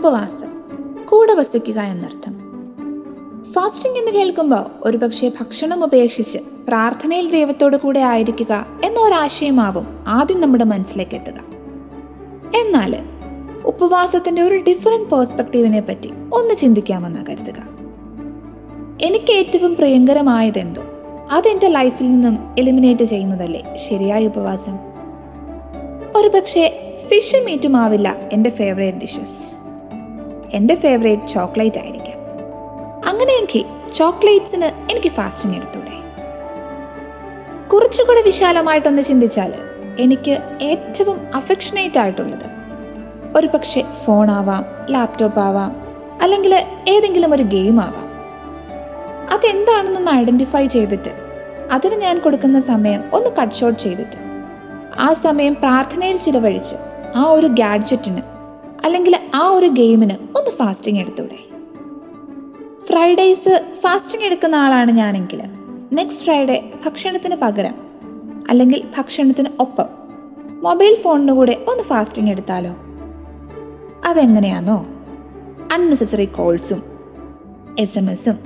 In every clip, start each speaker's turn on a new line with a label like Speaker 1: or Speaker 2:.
Speaker 1: ഉപവാസം കൂടെ വസിക്കുക എന്നർത്ഥം. ഫാസ്റ്റിംഗ് എന്ന് കേൾക്കുമ്പോൾ ഒരുപക്ഷെ ഭക്ഷണം ഉപേക്ഷിച്ച് പ്രാർത്ഥനയിൽ ദൈവത്തോടു കൂടെ ആയിരിക്കുക എന്ന ഒരാശയമാവും ആദ്യം നമ്മുടെ മനസ്സിലേക്ക് എത്തുക. എന്നാൽ ഉപവാസത്തിന്റെ ഒരു ഡിഫറെന്റ് പേഴ്സ്പെക്റ്റീവിനെ പറ്റി ഒന്ന് ചിന്തിക്കാമെന്നാണ് കരുതുക. എനിക്ക് ഏറ്റവും പ്രിയങ്കരമായതെന്തോ അതെന്റെ ലൈഫിൽ നിന്നും എലിമിനേറ്റ് ചെയ്യുന്നതല്ലേ ശരിയായ ഉപവാസം? ഒരുപക്ഷെ ഫിഷ് മീറ്റും ആവില്ല എന്റെ ഫേവറേറ്റ് ഡിഷസ് എന്റെ ഫേവറേറ്റ് ചോക്ലേറ്റ് ആയിരിക്കാം. അങ്ങനെയെങ്കിൽ ചോക്ലേറ്റ്സിന് എനിക്ക് ഫാസ്റ്റിംഗ് എടുത്തൂടെ? കുറച്ചുകൂടെ വിശാലമായിട്ടൊന്ന് ചിന്തിച്ചാൽ എനിക്ക് ഏറ്റവും അഫെക്ഷനേറ്റ് ആയിട്ടുള്ളത് ഒരു പക്ഷേ ഫോണാവാം ലാപ്ടോപ്പ് ആവാം അല്ലെങ്കിൽ ഏതെങ്കിലും ഒരു ഗെയിം ആവാം. അതെന്താണെന്നൊന്ന് ഐഡന്റിഫൈ ചെയ്തിട്ട് അതിന് ഞാൻ കൊടുക്കുന്ന സമയം ഒന്ന് കട്ട് ഷോട്ട് ചെയ്തിട്ട് ആ സമയം പ്രാർത്ഥനയിൽ ചിലവഴിച്ച് ആ ഒരു ഗാഡ്ജറ്റിന് അല്ലെങ്കിൽ ആ ഒരു ഗെയിമിന് ഫാസ്റ്റിംഗ് എടുത്തൂടെ? ഫ്രൈഡേയ്സ് ഫാസ്റ്റിംഗ് എടുക്കുന്ന ആളാണ് ഞാനെങ്കിൽ. നെക്സ്റ്റ് ഫ്രൈഡേ ഭക്ഷണത്തിന് പകരം അല്ലെങ്കിൽ ഭക്ഷണത്തിന് ഒപ്പം മൊബൈൽ ഫോണിന് കൂടെ ഒന്ന് ഫാസ്റ്റിംഗ് എടുത്താലോ? അതെങ്ങനെയാണോ അൺനെസസറി കോൾസും എസ് എം എസും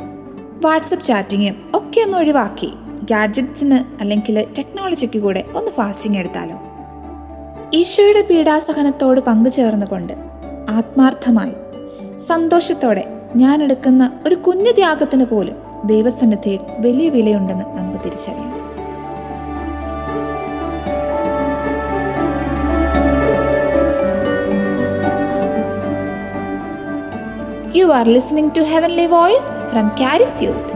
Speaker 1: വാട്സപ്പ് ചാറ്റിങ്ങും ഒക്കെ ഒന്ന് ഒഴിവാക്കി ഗാഡ്ജറ്റ്സിന് അല്ലെങ്കിൽ ടെക്നോളജിക്ക് കൂടെ ഒന്ന് ഫാസ്റ്റിംഗ് എടുത്താലോ? ഈശോയുടെ പീഡാസഹനത്തോട് പങ്കുചേർന്നുകൊണ്ട് ആത്മാർത്ഥമായി സന്തോഷത്തോടെ ഞാൻ എടുക്കുന്ന ഒരു കുഞ്ഞു ത്യാഗത്തിന് പോലും ദൈവസന്നിധിയിൽ വലിയ വിലയുണ്ടെന്ന് നമുക്ക് തിരിച്ചറിയാം you are listening to heavenly voice from Charis Youth.